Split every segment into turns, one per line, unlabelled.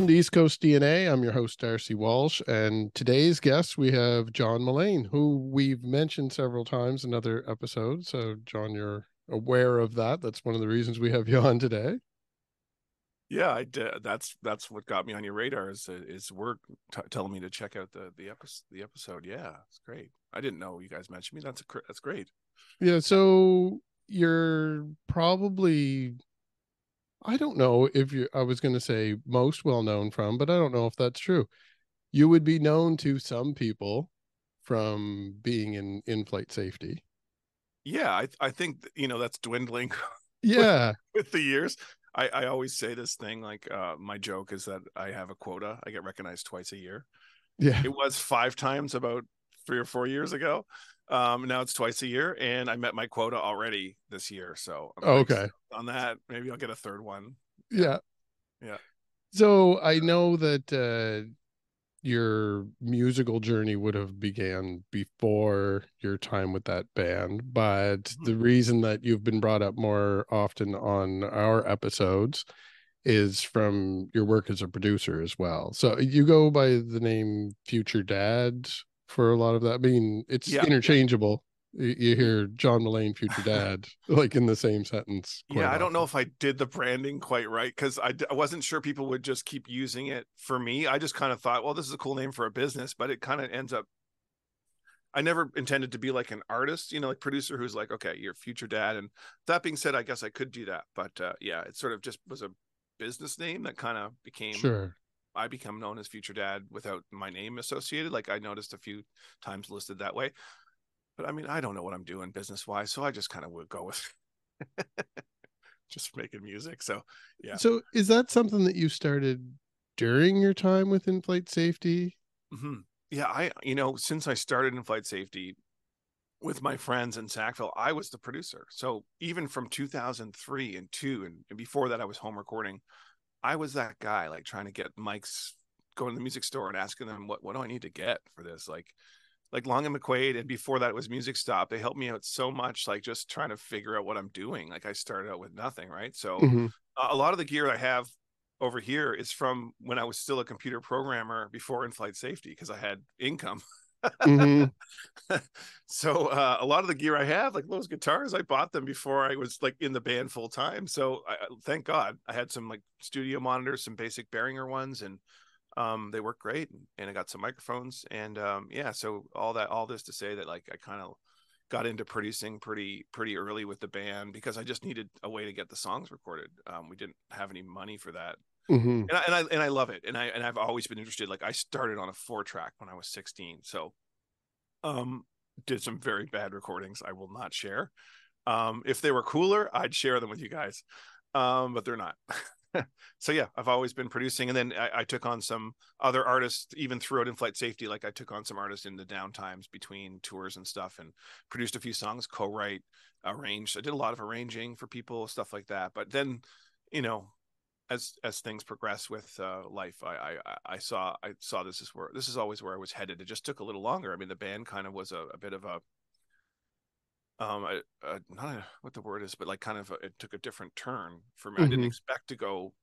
Welcome to East Coast DNA. I'm your host, Darcy Walsh. And today's guest, we have John Mullane, who we've mentioned several times in other episodes. So, John, you're aware of that. That's one of the reasons we have you on today.
Yeah, I did. That's that's what got me on your radar is is work t- telling me to check out the the episode. The episode, yeah, it's great. I didn't know you guys mentioned me. That's a that's great.
Yeah, so you're probably I don't know if you I was going to say most well known from, but I don't know if that's true. You would be known to some people from being in in-flight safety.
Yeah, I I think you know that's dwindling.
Yeah,
with, with the years. I, I always say this thing like uh, my joke is that I have a quota. I get recognized twice a year.
Yeah.
It was five times about three or four years ago. Um, now it's twice a year, and I met my quota already this year. So
oh, okay,
on that, maybe I'll get a third one.
Yeah,
yeah.
So I know that uh, your musical journey would have began before your time with that band but mm-hmm. the reason that you've been brought up more often on our episodes is from your work as a producer as well so you go by the name future dad for a lot of that i mean it's yeah. interchangeable you hear John Mullane, future dad, like in the same sentence.
Yeah, I don't know if I did the branding quite right because I, I wasn't sure people would just keep using it for me. I just kind of thought, well, this is a cool name for a business, but it kind of ends up. I never intended to be like an artist, you know, like producer who's like, okay, you're future dad. And that being said, I guess I could do that, but uh, yeah, it sort of just was a business name that kind of became.
Sure.
I become known as future dad without my name associated. Like I noticed a few times listed that way. But I mean, I don't know what I'm doing business wise, so I just kind of would go with just making music. So yeah.
So is that something that you started during your time with in-flight safety?
Mm-hmm. Yeah, I you know since I started in flight safety with my friends in Sackville, I was the producer. So even from 2003 and two, and, and before that, I was home recording. I was that guy, like trying to get mics, going to the music store and asking them what what do I need to get for this, like like Long and McQuade, and before that it was Music Stop. They helped me out so much, like just trying to figure out what I'm doing. Like I started out with nothing, right? So mm-hmm. a lot of the gear I have over here is from when I was still a computer programmer before in-flight safety because I had income. mm-hmm. so uh, a lot of the gear I have, like those guitars, I bought them before I was like in the band full time. So I, thank God I had some like studio monitors, some basic Behringer ones, and um, they work great and I got some microphones and um, yeah, so all that, all this to say that like I kind of got into producing pretty, pretty early with the band because I just needed a way to get the songs recorded. Um, we didn't have any money for that. Mm-hmm. And, I, and I, and I love it. And I, and I've always been interested. Like I started on a four track when I was 16. So, um, did some very bad recordings. I will not share. Um, if they were cooler, I'd share them with you guys. Um, but they're not. so yeah, I've always been producing, and then I, I, took on some other artists even throughout in-flight safety. Like I took on some artists in the downtimes between tours and stuff, and produced a few songs, co-write, arranged. I did a lot of arranging for people, stuff like that. But then, you know, as as things progress with uh, life, I, I I saw I saw this is where this is always where I was headed. It just took a little longer. I mean, the band kind of was a, a bit of a um I, uh, not a, what the word is but like kind of a, it took a different turn for me mm-hmm. i didn't mm-hmm. expect to go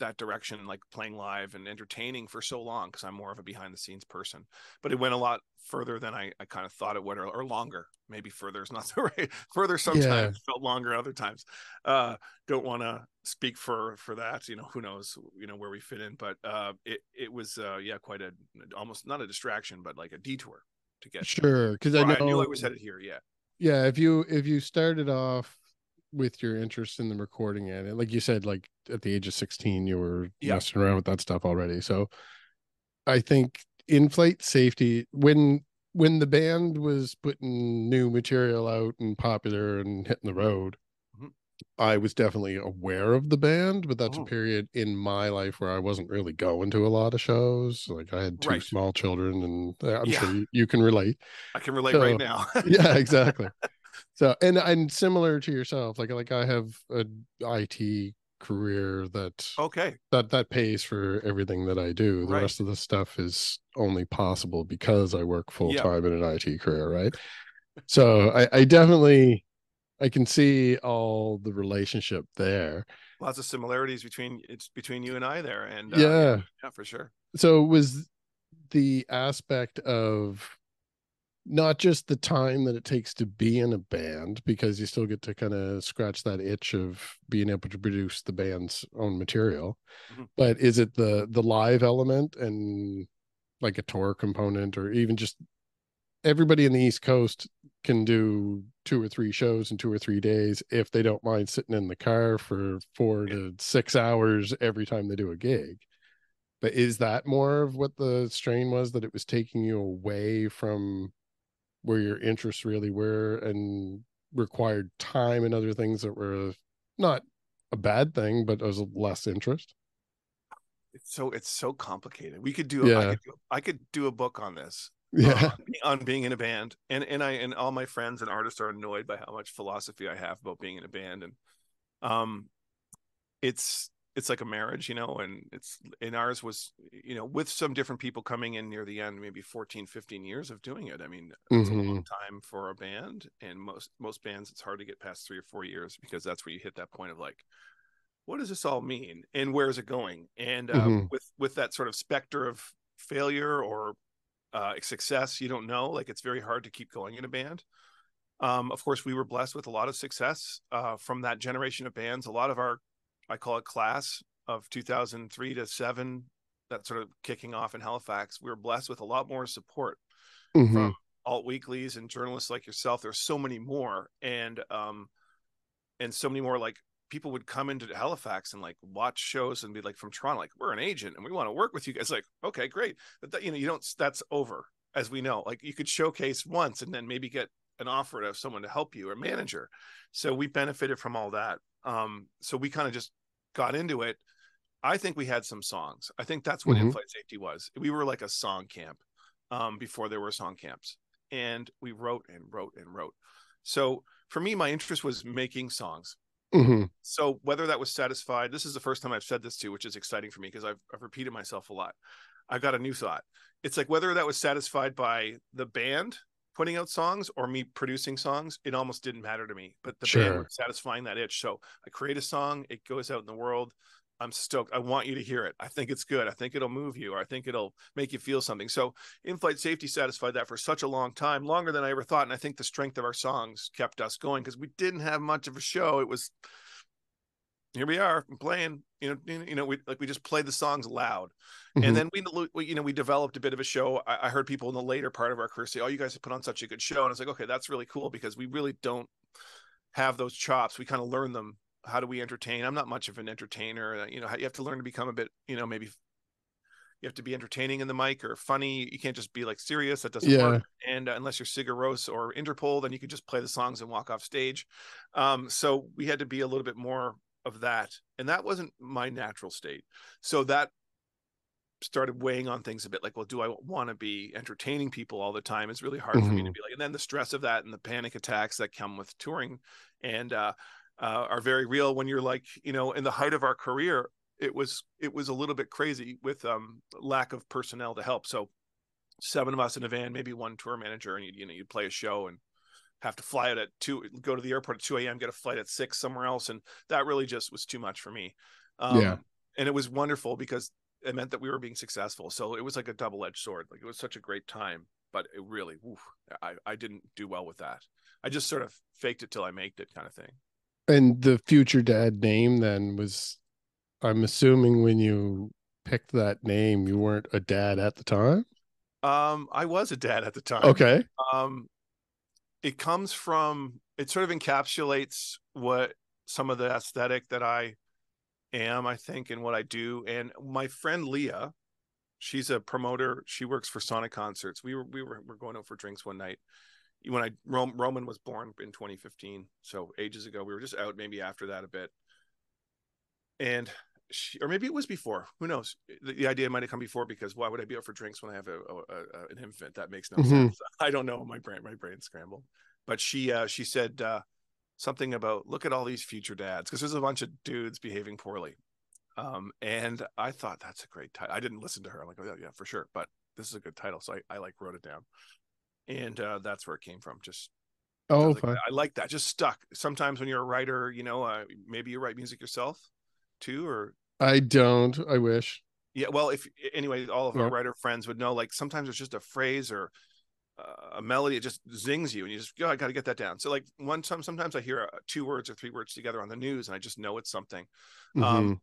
that direction like playing live and entertaining for so long because i'm more of a behind the scenes person. But it went a lot further than i, I kind of thought it would or, or longer maybe further is not the right further sometimes yeah. felt longer other times. Uh don't want to speak for for that you know who knows you know where we fit in but uh it it was uh yeah quite a almost not a distraction but like a detour to get
sure because I, I
knew i was headed here yeah.
Yeah if you if you started off with your interest in the recording and like you said like at the age of 16 you were yeah. messing around with that stuff already so i think in-flight safety when when the band was putting new material out and popular and hitting the road mm-hmm. i was definitely aware of the band but that's oh. a period in my life where i wasn't really going to a lot of shows like i had two right. small children and uh, i'm yeah. sure you, you, can relate
i can relate so, right now
yeah exactly so and and similar to yourself like like i have a it career that
okay.
that that pays for everything that i do. The right. rest of the stuff is only possible because i work full-time in an it career right? So i i definitely i can see all the relationship there.
Lots of similarities between it's between you and I there, and
uh, yeah,
yeah, for sure.
So was the aspect of not just the time that it takes to be in a band because you still get to kind of scratch that itch of being able to produce the band's own material mm-hmm. but is it the the live element and like a tour component or even just everybody in the east coast can do two or three shows in two or three days if they don't mind sitting in the car for four to six hours every time they do a gig but is that more of what the strain was that it was taking you away from where your interests really were and required time and other things that were not a bad thing but was less interest?
It's so it's so complicated. We could do yeah. I, could do, I could do a book on this
yeah.
uh, on being in a band. And and i and all my friends and artists are annoyed by how much philosophy i have about being in a band. And um it's it's like a marriage, you know, and it's in ours was, you know, with some different people coming in near the end, maybe 14, 15 years of doing it. I mean, it's mm-hmm. a long mm-hmm. time for a band and most, most bands, it's hard to get past three or four years because that's where you hit that point of like, what does this all mean and where is it going? And uh, mm-hmm. with, with that sort of specter of failure or uh, success, you don't know, like it's very hard to keep going in a band. Um, of course, we were blessed with a lot of success uh, from that generation of bands. A lot of our I call it class of 2003 to 7 that sort of kicking off in Halifax, we were blessed with a lot more support mm-hmm. from alt weeklies and journalists like yourself. There's so many more, and um, and so many more like people would come into Halifax and like watch shows and be like from Toronto, like we're an agent and we want to work with you guys. Like, okay, great, but that, you know, you don't. That's over, as we know. Like you could showcase once and then maybe get an offer of someone to help you or manager. So we benefited from all that. Um, so we kind of just got into it. I think we had some songs. I think that's what mm-hmm. in-flight safety was. We were like a song camp um, before there were song camps, and we wrote and wrote and wrote. So for me, my interest was making songs. Mm-hmm. So whether that was satisfied, this is the first time I've said this to, which is exciting for me because I've, I've repeated myself a lot. I've got a new thought. It's like whether that was satisfied by the band putting out songs or me producing songs, it almost didn't matter to me. But the sure. band was satisfying that itch. So I create a song, it goes out in the world. I'm stoked. I want you to hear it. I think it's good. I think it'll move you, or I think it'll make you feel something. So, in flight safety satisfied that for such a long time, longer than I ever thought. And I think the strength of our songs kept us going because we didn't have much of a show. It was here we are playing you know you know we like we just play the songs loud mm-hmm. and then we, we you know we developed a bit of a show I, I, heard people in the later part of our career say oh you guys have put on such a good show and i was like okay that's really cool because we really don't have those chops we kind of learn them how do we entertain i'm not much of an entertainer uh, you know you have to learn to become a bit you know maybe you have to be entertaining in the mic or funny. You can't just be like serious. That doesn't yeah. work. And uh, unless you're Sigur Rós or Interpol, then you can just play the songs and walk off stage. Um, so we had to be a little bit more of that and that wasn't my natural state so that started weighing on things a bit like well do i want to be entertaining people all the time it's really hard mm-hmm. for me to mm-hmm. be like and then the stress of that and the panic attacks that come with touring and uh, uh, are very real when you're like you know in the height of our career it was it was a little bit crazy with um lack of personnel to help so seven of us in a van maybe one tour manager and you you know you'd play a show and have to fly out at two, go to the airport at 2 a.m., get a flight at six somewhere else. And that really just was too much for me. Um, yeah. And it was wonderful because it meant that we were being successful. So it was like a double edged sword. Like it was such a great time, but it really, oof, I, I didn't do well with that. I just sort of faked it till I made it kind of thing.
And the future dad name then was, I'm assuming when you picked that name, you weren't a dad at the time?
Um, I was a dad at the time.
Okay.
Um, it comes from it sort of encapsulates what some of the aesthetic that I am, I think, and what I do. And my friend Leah, she's a promoter. She works for Sonic Concerts. We were we were, were going out for drinks one night when I Roman was born in 2015, so ages ago. We were just out maybe after that a bit, and she, or maybe it was before. Who knows? The, the, idea might have come before because why would I be out for drinks when I have a, a, a an infant? That makes no mm-hmm. sense. I don't know. My brain, my brain scrambled. But she, uh, she said uh, something about look at all these future dads because there's a bunch of dudes behaving poorly. Um, and I thought that's a great title. I didn't listen to her. I'm like, oh yeah, yeah, for sure. But this is a good title, so I, I like wrote it down, and uh, that's where it came from. Just
oh,
I, like, I like that. Just stuck. Sometimes when you're a writer, you know, uh, maybe you write music yourself too, or
I don't. I wish.
Yeah, well, if anyway, all of our writer friends would know. Like sometimes it's just a phrase or uh, a melody. It just zings you, and you just oh, I got to get that down. So like one time, sometimes I hear uh, two words or three words together on the news, and I just know it's something. Um, mm-hmm. Um,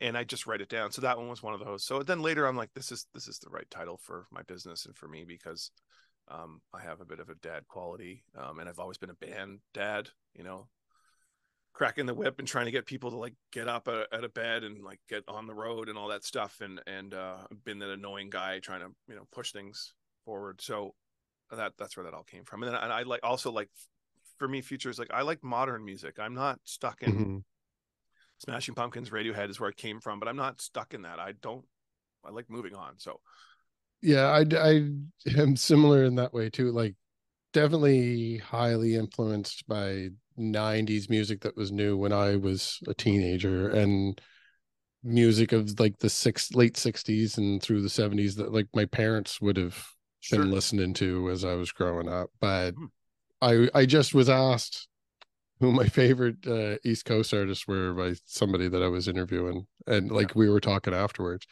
and I just write it down. So that one was one of those. So then later, I'm like, this is this is the right title for my business and for me because um, I have a bit of a dad quality, um, and I've always been a band dad. You know, cracking the whip and trying to get people to like get up at a bed and like get on the road and all that stuff and and uh been that annoying guy trying to you know push things forward. So that that's where that all came from. And then and I like also like for me futures like I like modern music. I'm not stuck in mm-hmm. Smashing Pumpkins Radiohead is where I came from but I'm not stuck in that. I don't I like moving on so.
Yeah I I am similar in that way too. Like definitely highly influenced by 90s music that was new when I was a teenager and music of like the six late 60s and through the 70s that like my parents would have sure. been listening to as I was growing up but hmm. I I just was asked who my favorite uh, East Coast artists were by somebody that I was interviewing and like yeah. we were talking afterwards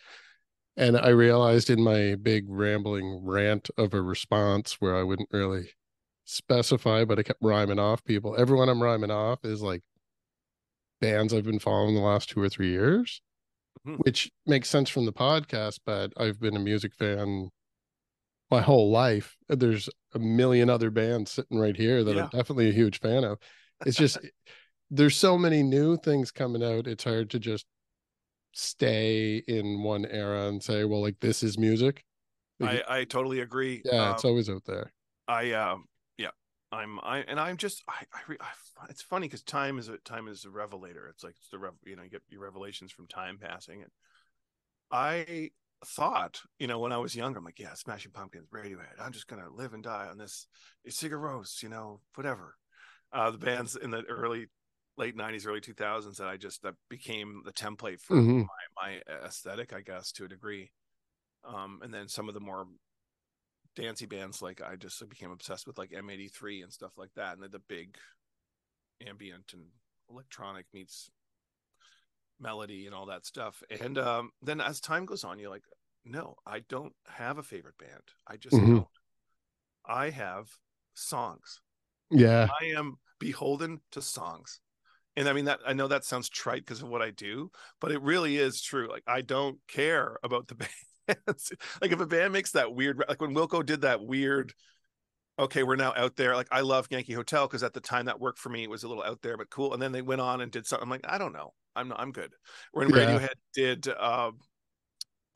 and I realized in my big rambling rant of a response where I wouldn't really specify, but I kept rhyming off people. Everyone I'm rhyming off is like bands I've been following the last two or three years, mm-hmm. which makes sense from the podcast, but I've been a music fan my whole life. There's a million other bands sitting right here that yeah. I'm definitely a huge fan of. It's just there's so many new things coming out. It's hard to just stay in one era and say, well, like this is music.
I, I totally agree.
Yeah, um, it's always out there.
I um I'm I and I'm just I, I, I it's funny because time is a time is a revelator. It's like it's the rev, you know you get your revelations from time passing, and I thought you know when I was younger I'm like yeah Smashing Pumpkins Radiohead I'm just gonna live and die on this Sigur Rós you know whatever uh, the bands in the early late 90s early 2000s that I just that became the template for mm-hmm. my, my aesthetic I guess to a degree um, and then some of the more dancey bands like I just became obsessed with like M83 and stuff like that, and then the big ambient and electronic meets melody and all that stuff. And um, then as time goes on, you're like, no, I don't have a favorite band. I just mm-hmm. don't. I have songs.
Yeah.
I am beholden to songs. And I mean that I know that sounds trite because of what I do, but it really is true. Like I don't care about the band like if a band makes that weird, like when Wilco did that weird, okay, we're now out there. Like I love Yankee Hotel because at the time that worked for me. It was a little out there, but cool. And then they went on and did something. I'm like, I don't know. I'm not, I'm good. When yeah. Radiohead did, uh,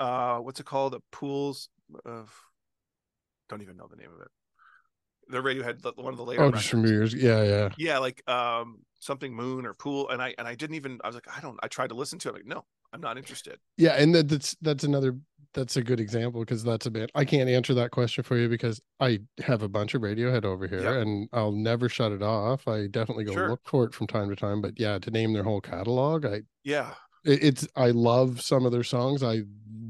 uh, what's it called? The pools of, don't even know the name of it. The Radiohead, one of the later.
Oh, just from years. Yeah, yeah,
yeah. Like um, something Moon or Pool, and I and I didn't even. I was like, I don't. I tried to listen to it. like, no, I'm not interested.
Yeah, and that's that's another that's a good example because that's a bit I can't answer that question for you because I have a bunch of Radiohead over here yep. and I'll never shut it off. I definitely go sure. look for it from time to time, but yeah, to name their whole catalog, I
yeah,
it, it's I love some of their songs. I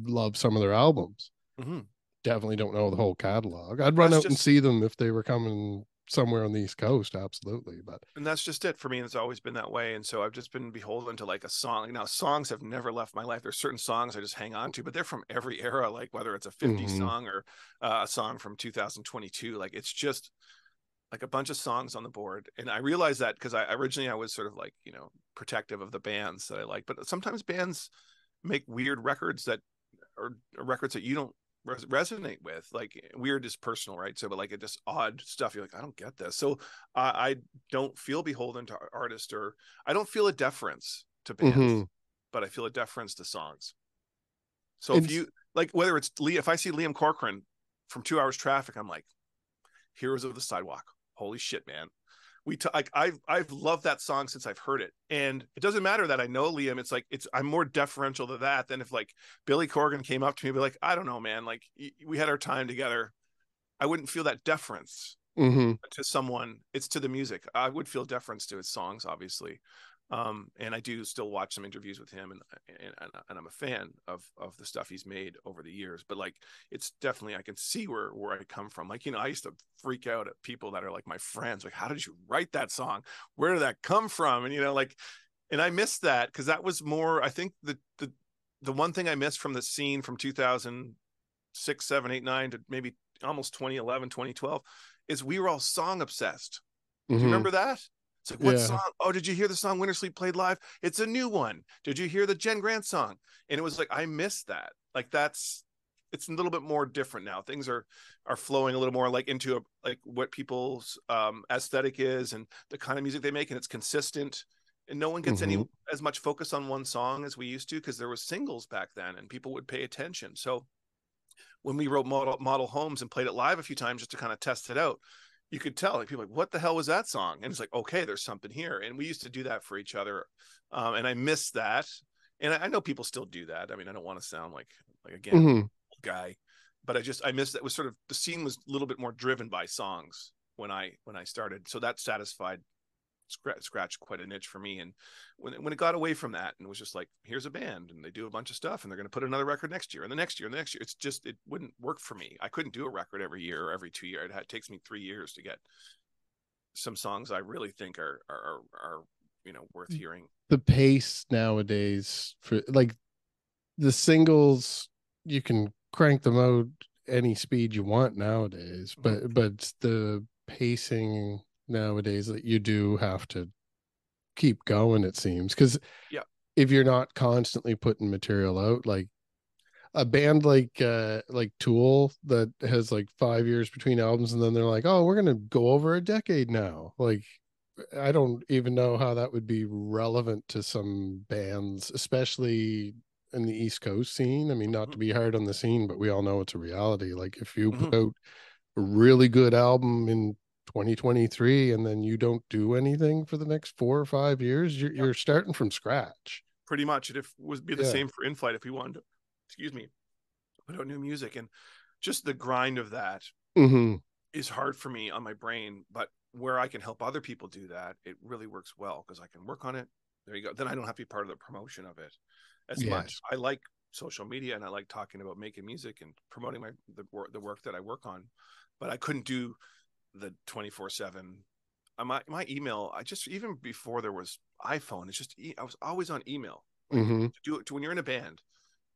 love some of their albums. Mm-hmm. Definitely don't know the whole catalog. I'd run that's out just... and see them if they were coming somewhere on the east coast absolutely but
and that's just it for me it's always been that way and so i've just been beholden to like a song now songs have never left my life there's certain songs i just hang on to but they're from every era like whether it's a 50s mm-hmm. song or uh, a song from 2022 like it's just like a bunch of songs on the board and i realized that because i originally i was sort of like you know protective of the bands that i like but sometimes bands make weird records that are records that you don't res- resonate with like weird is personal right? So but like it just odd stuff you're like i don't get this. So uh, i don't feel beholden to artists or i don't feel a deference to bands mm-hmm. but i feel a deference to songs. So it's... if you like whether it's lee if i see liam corcoran from two hours traffic i'm like heroes of the sidewalk. Holy shit man we t- like I've I've loved that song since I've heard it, and it doesn't matter that I know Liam. It's like it's I'm more deferential to that than if like Billy Corgan came up to me and be like, I don't know, man, like we had our time together. I wouldn't feel that deference mm-hmm. to someone. It's to the music. I would feel deference to his songs, obviously, um, and I do still watch some interviews with him, and, and and I'm a fan of of the stuff he's made over the years. But like, it's definitely I can see where where I come from. Like, you know, I used to freak out at people that are like my friends. Like, how did you write that song? Where did that come from? And you know, like, and I missed that because that was more. I think the the the one thing I missed from the scene from 2006, 7, 8, 9 to maybe almost 2011, 2012 is we were all song obsessed. Do you mm-hmm. remember that? It's like, what yeah. song? Oh, did you hear the song Wintersleep played live? It's a new one. Did you hear the Jenn Grant song? And it was like, I missed that. Like that's it's a little bit more different now. Things are are flowing a little more like into a, like what people's um aesthetic is and the kind of music they make, and it's consistent. And no one gets mm-hmm. any as much focus on one song as we used to because there was singles back then and people would pay attention. So when we wrote model model homes and played it live a few times just to kind of test it out, you could tell like people like what the hell was that song? And it's like okay there's something here. And we used to do that for each other um, and i miss that. And I, I, know people still do that. I mean i don't want to sound like like again mm-hmm. guy but i just i miss that. Was sort of the scene was a little bit more driven by songs when i when i started. So that satisfied scratch, scratched quite a niche for me. And when when it got away from that and it was just like, here's a band and they do a bunch of stuff and they're going to put another record next year and the next year and the next year, it's just it wouldn't work for me. I couldn't do a record every year or every two years. It, it takes me three years to get some songs I really think are are are you know worth mm. hearing.
The pace nowadays for like the singles, you can crank them out any speed you want nowadays, but mm-hmm. but the pacing nowadays that you do have to keep going it seems because
yeah
if you're not constantly putting material out like a band like uh like tool that has like five years between albums and then they're like oh we're gonna go over a decade now like i don't even know how that would be relevant to some bands especially in the east coast scene i mean not mm-hmm. to be hard on the scene but we all know it's a reality like if you mm-hmm. put out a really good album in 2023 and then you don't do anything for the next four or five years you're, yep. you're starting from scratch
pretty much it would be the yeah. same for in-flight if we wanted to excuse me put out new music and just the grind of that
mm-hmm.
is hard for me on my brain but where i can help other people do that it really works well because i can work on it there you go then i don't have to be part of the promotion of it as yes. much i like social media and i like talking about making music and promoting my the, the work that i work on but i couldn't do the 24 7 uh, my my email i just even before there was iphone it's just i was always on email.
Mm-hmm.
to do it to when you're in a band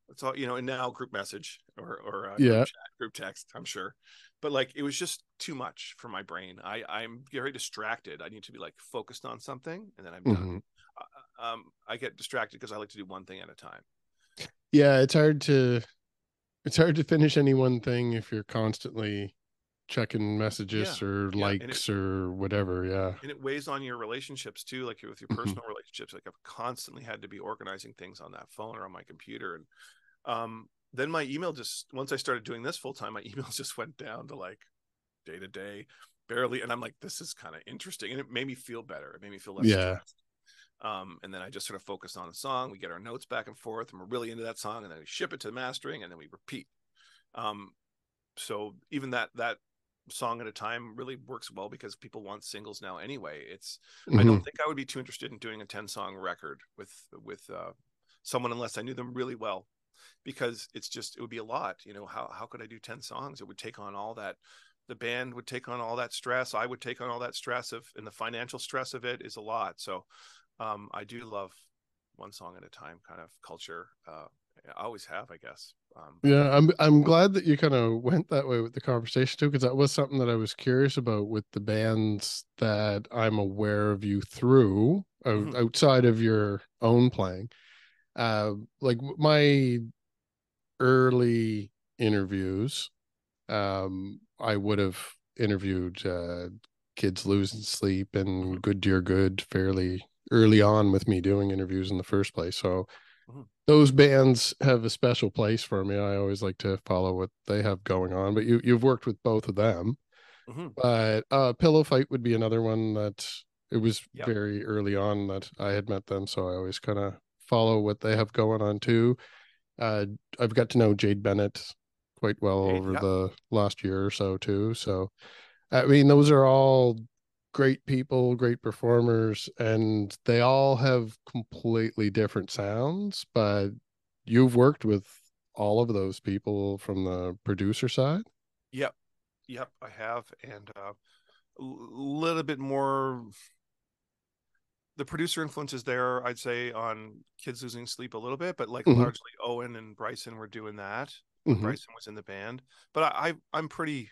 that's all you know and now group message or or uh,
yeah.
group, chat, group text i'm sure. But like it was just too much for my brain. I i'm very distracted. I need to be like focused on something and then i'm mm-hmm. done uh, uh, um i get distracted because i like to do one thing at a time.
Yeah it's hard to it's hard to finish any one thing if you're constantly checking messages yeah. or yeah. likes it, or whatever yeah
and it weighs on your relationships too like with your mm-hmm. personal mm-hmm. relationships like i've constantly had to be organizing things on that phone or on my computer and um then my email just once i started doing this full time my emails just went down to like day to day barely and i'm like this is kind of interesting and it made me feel better it made me feel less
yeah stressed.
Um, and then I just sort of focus on a song. We get our notes back and forth, and we're really into that song, and then we ship it to the mastering, and then we repeat. Um, so even that that song at a time really works well because people want singles now anyway. It's mm-hmm. I don't think I would be too interested in doing a 10 song record with with uh, someone unless I knew them really well because it's just it would be a lot, you know, how how could I do 10 songs? It would take on all that the band would take on all that stress. I would take on all that stress of and the financial stress of it is a lot. So um, I do love one song at a time kind of culture. Uh, I always have, I guess. Um,
yeah, I'm I'm glad that you kind of went that way with the conversation too, because that was something that I was curious about with the bands that I'm aware of you through mm-hmm. outside of your own playing. Uh, like my early interviews, um, I would have interviewed uh, kids losing sleep and mm-hmm. good dear good fairly early on with me doing interviews in the first place. So those bands have a special place for me. I always like to follow what they have going on. But you you've worked with both of them. Mm-hmm. But uh, Pillow Fight would be another one that it was yep. very early on that I had met them, so I always kind of follow what they have going on too. Uh, I've got to know Jade Bennett quite well over yep. the last year or so too. So, I mean, those are all great people, great performers, and they all have completely different sounds. But you've worked with all of those people from the producer side.
Yep, yep, I have, and uh, a little bit more the producer influence is there, I'd say, on Kids Losing Sleep a little bit, but like
Mhm.
largely Owen and Bryson were doing that.
Mhm.
Bryson was in the band, but I, I I'm pretty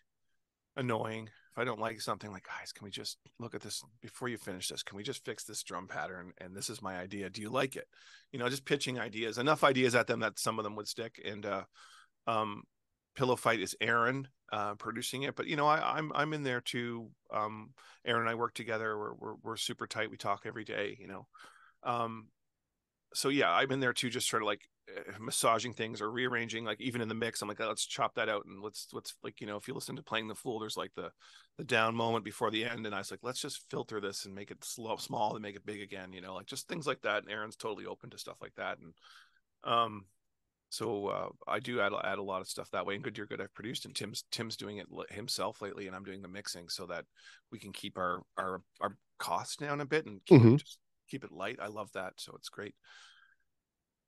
annoying. If I don't like something, like guys, can we just look at this before you finish this? Can we just fix this drum pattern? And this is my idea. Do you like it? You know, just pitching ideas, enough ideas at them that some of them would stick. And uh, um, Pillow Fight is Aaron uh, producing it, but you know, I, I'm I'm in there too. Um, Aaron and I work together. We're, we're we're super tight. We talk every day. You know, um, so yeah, I'm in there too, just sort of like massaging things or rearranging. Like even in the mix, I'm like, oh, let's chop that out and let's let's like you know, if you listen to playing the fool, there's like the the down moment before the end, and I was like, let's just filter this and make it slow, small, and make it big again. You know, like just things like that. And Aaron's totally open to stuff like that, and um so uh, I do add add a lot of stuff that way. And Good Dear Good I've produced, and Tim's Tim's doing it himself lately, and I'm doing the mixing so that we can keep our our our costs down a bit and keep
Mhm.
it just keep it light. I love that, so it's great.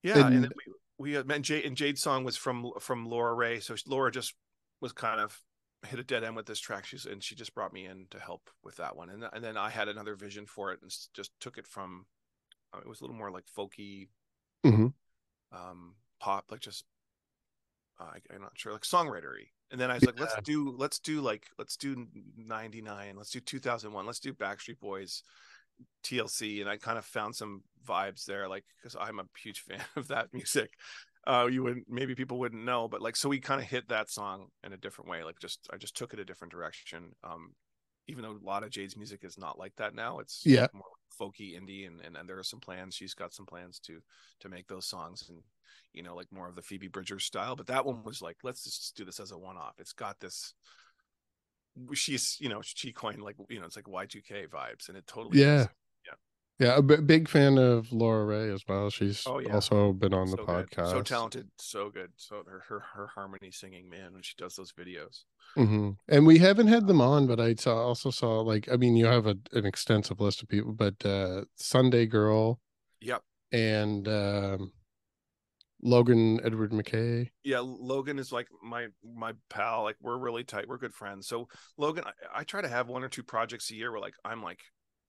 Yeah, and,
And-
then we we and Jade and Jade's song was from from Laura Ray, so Laura just was kind of hit a dead end with this track. She's and she just brought me in to help with that one, and and then I had another vision for it and just took it from. uh, It was a little more like folky,
Mhm.
um, pop, like just uh, I, I'm not sure, like songwritery. And then I was like, let's do, let's do like, let's do 99, let's do 2001, let's do Backstreet Boys, TLC. And I kind of found some vibes there, like, because I'm a huge fan of that music. Uh, you wouldn't, maybe people wouldn't know, but like, so we kind of hit that song in a different way. Like, just, I just took it a different direction. Um, even though a lot of Jade's music is not like that now, it's
Yeah.
more folky indie, and, and and there are some plans. She's got some plans to to make those songs, and you know, like more of the Phoebe Bridgers style. But that one was like, let's just do this as a one off. It's got this. She's, you know, she coined like, you know, it's like Y2K vibes, and it totally.
Yeah.
is.
Yeah, a b- big fan of Laura Ray as well. She's
Oh, yeah.
also been on the
so good.
podcast.
so talented, so good. So her her her harmony singing, man, when she does those videos.
hmm And we haven't had them on, but I saw also saw like I mean, you have a, an extensive list of people, but uh Sunday Girl
Yep.
and um Logan Edward McKay.
yeah logan is like my my pal like we're really tight we're good friends. So logan I, I try to have one or two projects a year where like i'm like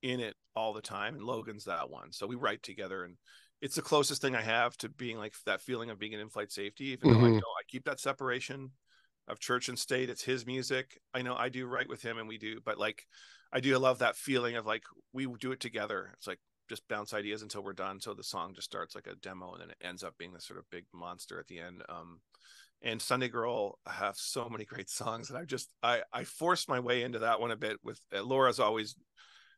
in it all the time and logan's that one. So we write together and it's the closest thing i have to being like that feeling of being in in-flight safety even though i
Mhm.
know i keep that separation of church and state. It's his music. I know i do write with him and we do but like i do love that feeling of like we do it together. It's like just bounce ideas until we're done so the song just starts like a demo and then it ends up being this sort of big monster at the end um and sunday girl have so many great songs and i just i i forced my way into that one a bit with uh, laura's always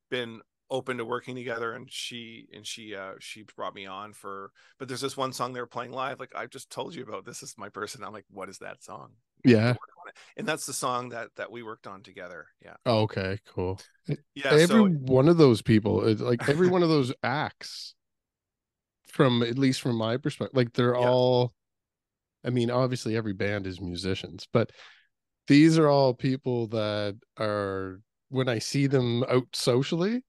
been open to working together and she and she uh she brought me on for but there's this one song they were playing live like i just told you about this is my person i'm like what is that song
Yeah.
Work on it. and that's the song that that we worked on together yeah
Oh, okay, cool.
Eh, yeah
every
so
one of those people, it's like every one of those acts, from at least from my perspective, like they're
Yeah.
all. I mean, obviously, every band is musicians, but these are all people that are. When I see them out socially,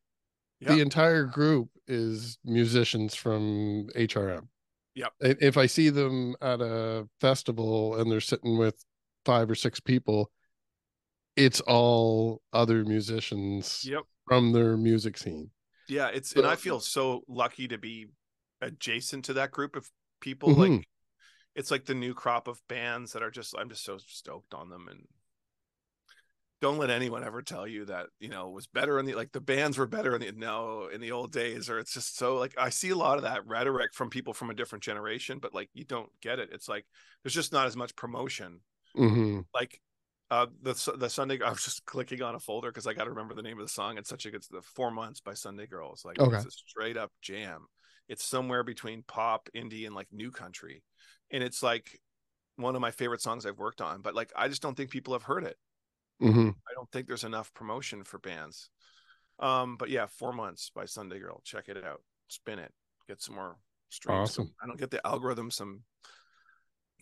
the entire group is musicians from HRM.
Yep.
If I see them at a festival and they're sitting with five or six people, it's all other musicians
yep
from their music scene.
Yeah, it's and I feel so lucky to be adjacent to that group of people.
Mhm.
Like it's like the new crop of bands that are just I'm just so stoked on them and don't let anyone ever tell you that, you know, it was better in the like the bands were better in the no in the old days or it's just so like I see a lot of that rhetoric from people from a different generation, but like you don't get it. It's like there's just not as much promotion
hmm
like uh the the Sunday I was just clicking on a folder because I got to remember the name of the song. It's such a good the four months by Sunday Girls. Like
Okay.
it's a straight up jam. It's somewhere between pop, indie, and like new country, and it's like one of my favorite songs I've worked on. But like I just don't think people have heard it.
hmm
I don't think there's enough promotion for bands. Um, but yeah, four months by Sunday Girl. Check it out. Spin it. Get some more streams.
Awesome.
I don't get the algorithm some.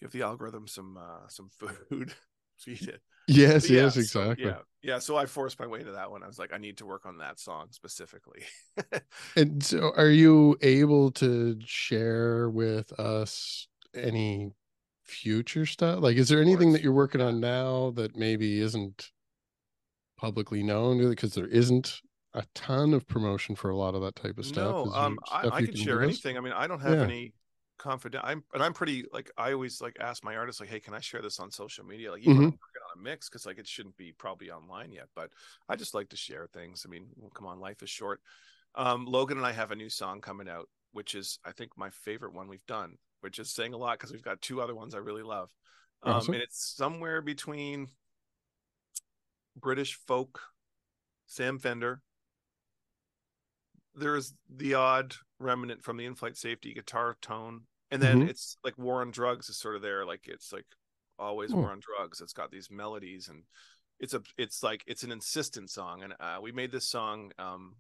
Give the algorithm some uh some food. Feed it.
Yes,
But yeah,
yes,
so-
exactly.
yeah, yeah. So I forced my way to that one. I was like, I need to work on that song specifically.
And so, are you able to share with us any future stuff? Like, is there anything that you're working on now that maybe isn't publicly known? Because there isn't a ton of promotion for a lot of that type of stuff.
No, um, I, I can share anything. I mean, I don't have yeah. any confident. I'm, and I'm pretty like I always like ask my artists like, hey, can I share this on social media? Like, you mm-hmm. working on a mix because like it shouldn't be probably online yet, but I just like to share things. I mean, well, come on, life is short. Um, Logan and I have a new song coming out, which is I think my favorite one we've done, which is saying a lot because we've got two other ones I really love. Um, awesome. and it's somewhere between British folk, Sam Fender. There's the odd remnant from the in-flight safety guitar tone, and then mm-hmm. it's like War on Drugs is sort of there, like it's like always War on Drugs. It's got these melodies, and it's a it's like it's an insistent song, and uh, we made this song. Um,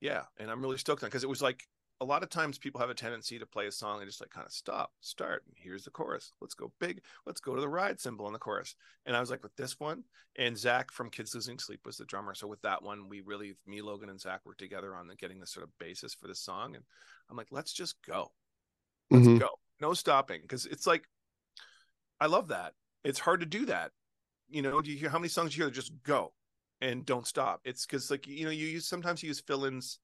yeah, and I'm really stoked on because it was like a lot of times people have a tendency to play a song and just like kind of stop, start. And here's the chorus. Let's go big. Let's go to the ride cymbal in the chorus. And I was like, with this one, and Zach from Kids Losing Sleep was the drummer. So with that one, we really, me, Logan, and Zach worked together on the, getting the sort of basis for the song. And I'm like, let's just go. Let's mm-hmm. go. No stopping. Cause it's like, I love that. It's hard to do that. You know, do you hear how many songs you hear that just go and don't stop? It's because like, you know, you use, sometimes you use fill-ins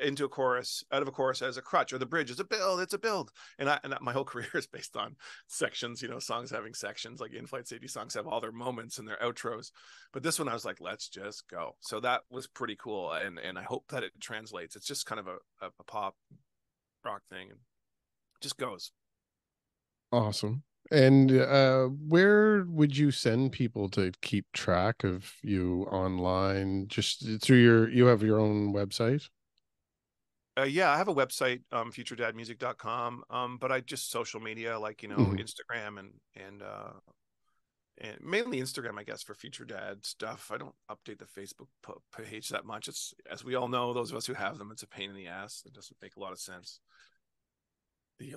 into a chorus out of a chorus as a crutch or the bridge is a build it's a build and i and my whole career is based on sections you know songs having sections like in-flight safety songs have all their moments and their outros but this one i was like let's just go so that was pretty cool and and i hope that it translates it's just kind of a, a, a pop rock thing and just goes
awesome and uh, where would you send people to keep track of you online? Just through your, you have your own website?
Uh, yeah, I have a website, um, futuredadmusic.com. Um, but I just social media like you know mm-hmm. Instagram and and uh, and mainly Instagram, I guess, for Future Dad stuff. I don't update the Facebook page that much. It's as we all know, those of us who have them, it's a pain in the ass. It doesn't make a lot of sense.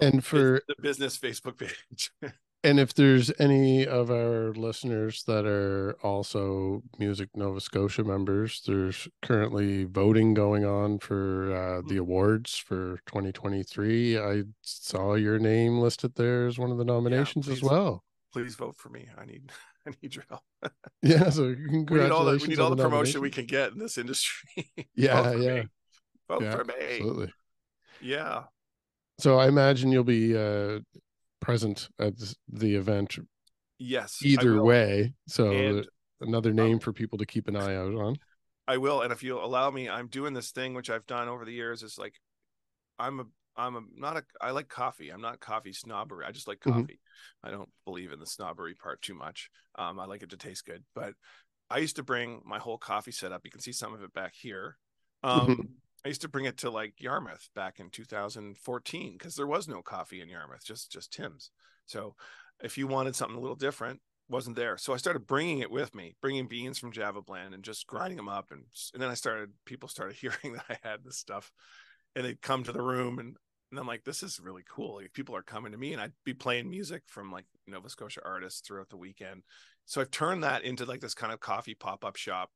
And for
the business Facebook page.
And if there's any of our listeners that are also Music Nova Scotia members, there's currently voting going on for uh, the hmm. awards for 2023. I saw your name listed there as one of the nominations yeah, please, as well.
Please vote for me. I need I need your help.
yeah, so congratulations. We need all the,
we need all the, the promotion we can get in this industry.
yeah, yeah.
Me. Vote yeah, for me.
Absolutely.
Yeah.
So I imagine you'll be uh, present at the event.
Yes.
Either way. So and, another name um, for people to keep an eye out on.
I will. And if you allow me, I'm doing this thing which I've done over the years. Is like I'm a I'm a not a I like coffee. I'm not coffee snobbery. I just like mm-hmm. coffee. Mm-hmm. I don't believe in the snobbery part too much. Um, I like it to taste good. But I used to bring my whole coffee setup. You can see some of it back here. Um, mm-hmm. I used to bring it to like Yarmouth back in 2014 because there was no coffee in Yarmouth, just just Tim's. So if you wanted something a little different, wasn't there. So I started bringing it with me, bringing beans from Java Blend and just grinding them up. And and then I started, people started hearing that I had this stuff, and they'd come to the room and. And I'm like, this is really cool. Like people are coming to me, and I'd be playing music from like Nova Scotia artists throughout the weekend. So I've turned that into like this kind of coffee pop up shop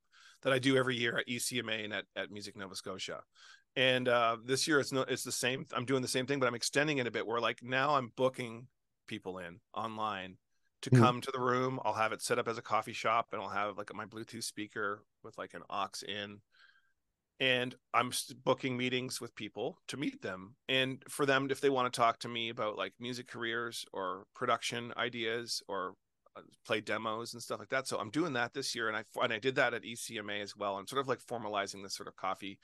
that I do every year at ECMA and at, at Music Nova Scotia. And uh, this year it's no, it's the same. I'm doing the same thing, but I'm extending it a bit. Where like now I'm booking people in online to mm-hmm. come to the room. I'll have it set up as a coffee shop, and I'll have like my Bluetooth speaker with like an aux in, and I'm booking meetings with people to meet them, and for them if they want to talk to me about like music careers or production ideas or play demos and stuff like that. So I'm doing that this year, and I and I did that at ECMA as well. I'm sort of like formalizing this sort of coffee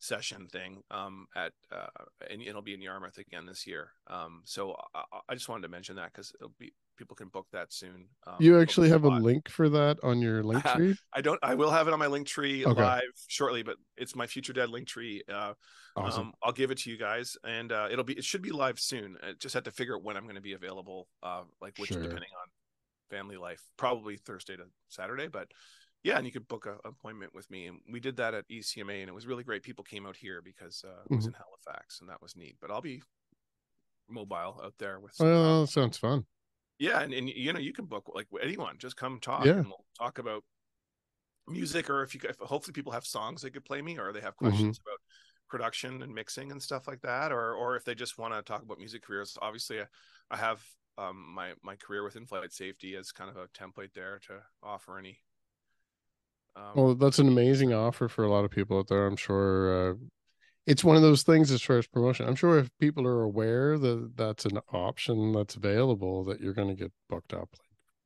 session thing um, at uh, and it'll be in Yarmouth again this year. Um, so I, I, just wanted to mention that because it'll be people can book that soon. Um,
you actually have a link for that on your Linktree.
I don't. I will have it on my Linktree okay. live shortly, but it's my future dad Linktree. Uh, awesome. Um, I'll give it to you guys, and uh, it'll be. It should be live soon. I just have to figure out when I'm going to be available. Uh, like which sure. depending on family life, probably Thursday to Saturday, but yeah, and you could book an appointment with me. And we did that at ECMA and it was really great. People came out here because uh, it was mm-hmm. in Halifax and that was neat. But I'll be mobile out there with
some, well, sounds fun.
Yeah, and, and you know, you can book like anyone, just come talk yeah. and we'll talk about music or if you if hopefully people have songs they could play me or they have questions mm-hmm. about production and mixing and stuff like that or or if they just want to talk about music careers obviously I, I have um, my my career with in-flight safety as kind of a template there to offer any Um,
well, that's an amazing offer for a lot of people out there. I'm sure uh, it's one of those things as far as promotion. I'm sure if people are aware that that's an option that's available, that you're going to get booked up.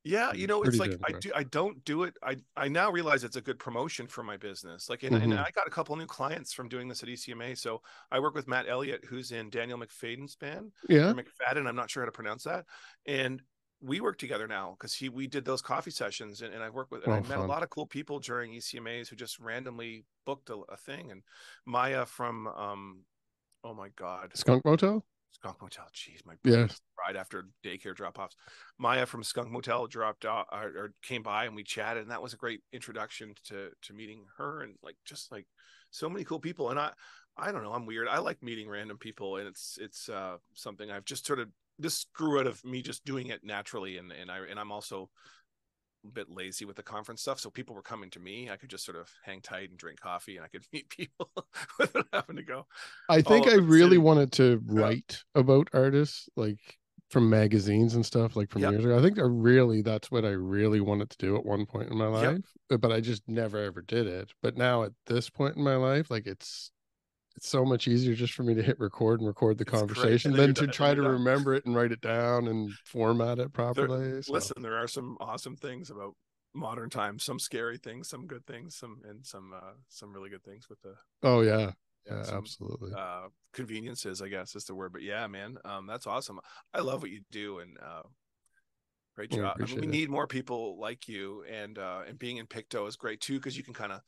Yeah, you know, it's like I do I don't do it. I I now realize it's a good promotion for my business. Like and, mm-hmm. and I got a couple new clients from doing this at ECMA. So I work with Matt Elliott, who's in Daniel McFadden's band.
Yeah.
McFadden, I'm not sure how to pronounce that. And we work together now because he we did those coffee sessions and, and I work with and oh, I met fun. a lot of cool people during ECMAs who just randomly booked a, a thing. And Maya from um oh my god.
Skunk Motel?
Skunk Motel. Jeez, my
yes.
Right after daycare drop offs. Maya from Skunk Motel dropped off or, or, came by and we chatted, and that was a great introduction to to meeting her and like just like so many cool people. And I I don't know, I'm weird. I like meeting random people, and it's it's uh, something I've just sort of this grew out of me just doing it naturally, and and I and I'm also bit lazy with the conference stuff. So people were coming to me. I could just sort of hang tight and drink coffee and I could meet people without having to go.
I think I really wanted to write yeah. about artists like from magazines and stuff like from yep. years ago. I think I really that's what I really wanted to do at one point in my life, yep. but I just never ever did it. But now at this point in my life, like it's it's so much easier just for me to hit record and record the it's conversation than to try to done. remember it and write it down and format it properly.
There, so. Listen, there are some awesome things about modern times, some scary things, some good things, some and some uh some really good things with the
Oh yeah. Yeah, some, absolutely.
Uh conveniences, I guess is the word. But yeah, man, um that's awesome. I love what you do and uh great job. I mean, we need more people like you and uh and being in Pictou is great too because you can kind of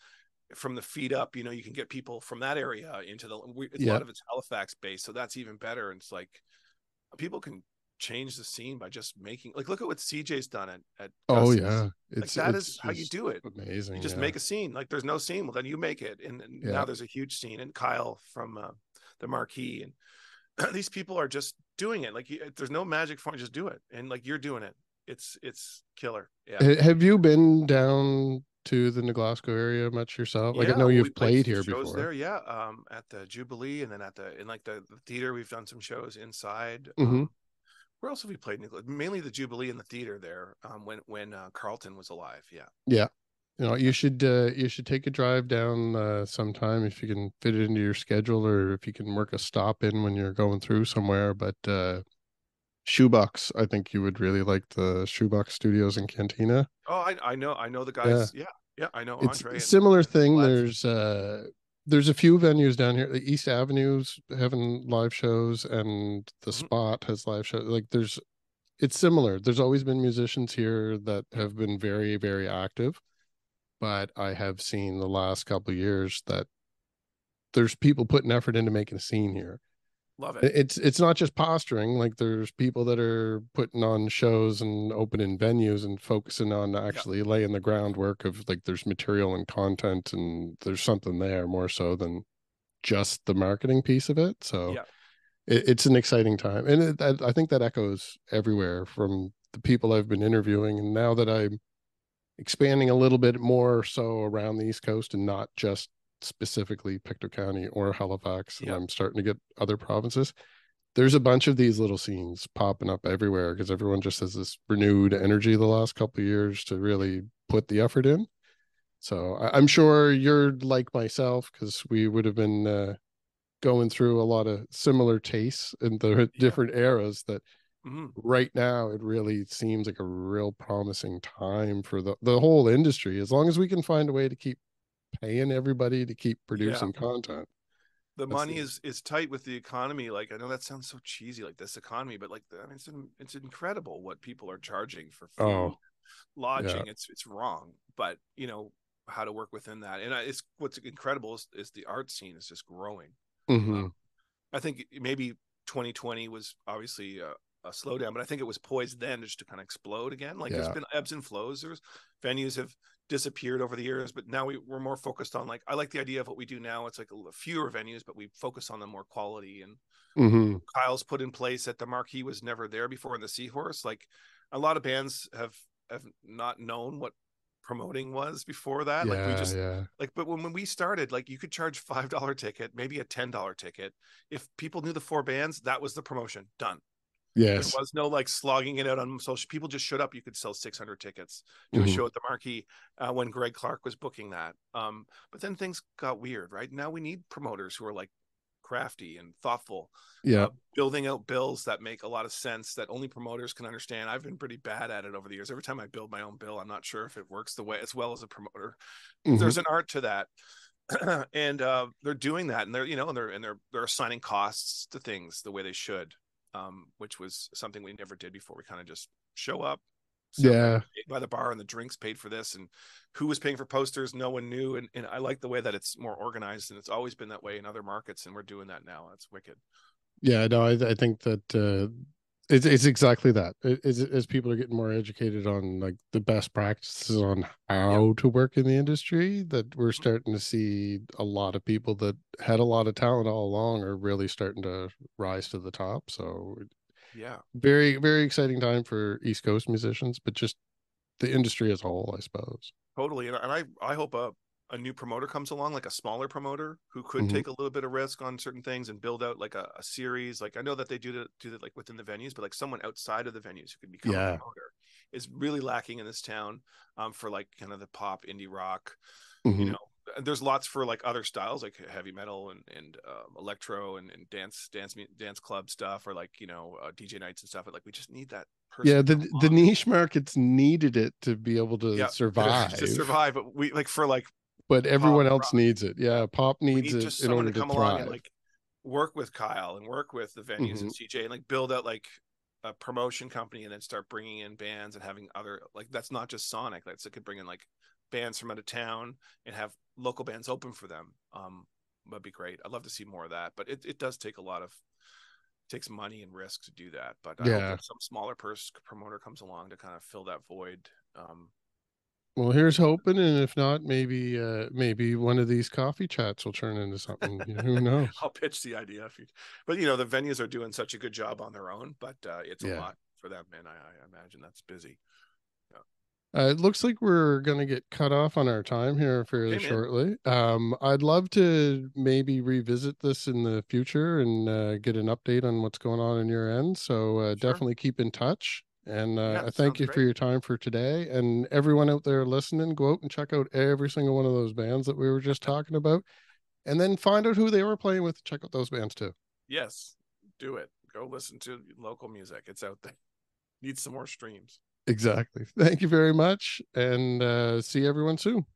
from the feet up, you know, you can get people from that area into the. It's, yeah. A lot of it's Halifax based, so that's even better. And it's like people can change the scene by just making like look at what CJ's done at at
oh yeah
it's, like that it's, is how you do it
amazing
you just
yeah.
make a scene like there's no scene well then you make it and, and yeah. now there's a huge scene and Kyle from uh, the marquee and these people are just doing it like you, there's no magic for just do it and like you're doing it it's it's killer yeah
have you been down to the Glasgow area much yourself? Like yeah, I know you've played, played here before.
There, yeah. Um, at the Jubilee, and then at the in like the, the theater, we've done some shows inside.
Mm-hmm.
Um, where else have we played? Mainly the Jubilee and the theater there. Um, when when uh, Carlton was alive. Yeah.
Yeah. You know, you should uh, you should take a drive down uh, sometime if you can fit it into your schedule, or if you can work a stop in when you're going through somewhere. But uh, Shoebox, I think you would really like the Shoebox Studios in Cantina.
Oh, I, I know, I know the guys. Yeah, yeah, yeah I know.
It's Andre similar thing. There's uh, there's a few venues down here. The East Avenue's having live shows, and the mm-hmm. Spot has live shows. Like there's, it's similar. There's always been musicians here that have been very, very active, but I have seen the last couple years that there's people putting effort into making a scene here
Love it.
It's it's not just posturing. Like there's people that are putting on shows and opening venues and focusing on actually laying the groundwork of like there's material and content and there's something there more so than just the marketing piece of it. So
yeah.
it, it's an exciting time, and it, I think that echoes everywhere from the people I've been interviewing, and now that I'm expanding a little bit more so around the East Coast and not just specifically Pictou County or Halifax, and I'm starting to get other provinces. There's a bunch of these little scenes popping up everywhere because everyone just has this renewed energy the last couple of years to really put the effort in. So I, am sure you're like myself because we would have been uh, going through a lot of similar tastes in the yeah. different eras that mm-hmm. right now it really seems like a real promising time for the, the whole industry as long as we can find a way to keep paying everybody to keep producing yeah. content
the money the... is is tight with the economy like i know that sounds so cheesy like this economy but like i mean it's it's incredible what people are charging for food oh, lodging yeah. it's it's wrong but you know how to work within that and it's what's incredible is, is the art scene is just growing
mm-hmm. um,
i think maybe 2020 was obviously a, a, slowdown but i think it was poised then just to kind of explode again. Like yeah. there's been ebbs and flows. There's venues have disappeared over the years but now we, we're more focused on like i like the idea of what we do now. It's like a, fewer venues but we focus on the more quality and
mm-hmm.
kyle's put in place that the marquee was never there before in the seahorse. Like a lot of bands have have not known what promoting was before that.
Yeah,
like we just
yeah.
like but when, when we started like you could charge five dollar ticket maybe a ten dollar ticket. If people knew the four bands that was the promotion. Done
Yes.
There was no like slogging it out on social. People just showed up. You could sell 600 tickets to mm-hmm. a show at the Marquee uh, when Greg Clark was booking that. Um, but then things got weird, right? Now we need promoters who are like crafty and thoughtful.
Yeah. Uh,
building out bills that make a lot of sense that only promoters can understand. I've been pretty bad at it over the years. Every time I build my own bill, I'm not sure if it works the way as well as a promoter. Mm-hmm. There's an art to that. and uh, they're doing that and they're, you know, and they're and they're they're assigning costs to things the way they should. Um, which was something we never did before. We kind of just show up,
yeah.
by the bar and the drinks paid for this and who was paying for posters no one knew and, and i like the way that it's more organized and it's always been that way in other markets and we're doing that now. That's wicked.
Yeah no i, I think that uh it's, it's exactly that. As, as people are getting more educated on like the best practices on how to work in the industry that we're starting to see a lot of people that had a lot of talent all along are really starting to rise to the top. So
yeah.
very very exciting time for east coast musicians but just the industry as a whole i suppose.
Totally and i i hope a, a new promoter comes along like a smaller promoter who could mm-hmm. take a little bit of risk on certain things and build out like a, a series like i know that they do that do that like within the venues but like someone outside of the venues who could become yeah. a promoter is really lacking in this town um, for like kind of the pop indie rock mm-hmm. you know there's lots for like other styles like heavy metal and and um, electro and, and dance dance dance club stuff or like you know uh, DJ nights and stuff. But like we just need that.
yeah, the the niche markets needed it to be able to yeah, survive.
To survive, but we like for like.
But everyone else rock. needs it. Yeah, pop needs need it in order to, come to thrive.
And, like work with Kyle and work with the venues mm-hmm. and CJ and like build out like a promotion company and then start bringing in bands and having other like that's not just Sonic. That's it could bring in like bands from out of town and have local bands open for them um would be great i'd love to see more of that but it, it does take a lot of takes money and risk to do that but I yeah some smaller purse promoter comes along to kind of fill that void um
well here's hoping and if not maybe uh maybe one of these coffee chats will turn into something who knows
i'll pitch the idea if you, but you know the venues are doing such a good job on their own but uh it's yeah. a lot for them and I, I imagine that's busy
uh, it looks like we're going to get cut off on our time here fairly shortly. Um, I'd love to maybe revisit this in the future and uh, get an update on what's going on in your end. So uh, sure. definitely keep in touch. And uh, yeah, I thank you great. for your time for today. And everyone out there listening, go out and check out every single one of those bands that we were just talking about. And then find out who they were playing with. Check out those bands too.
Yes, do it. Go listen to local music. It's out there. Need some more streams.
Exactly. Thank you very much and uh, see everyone soon.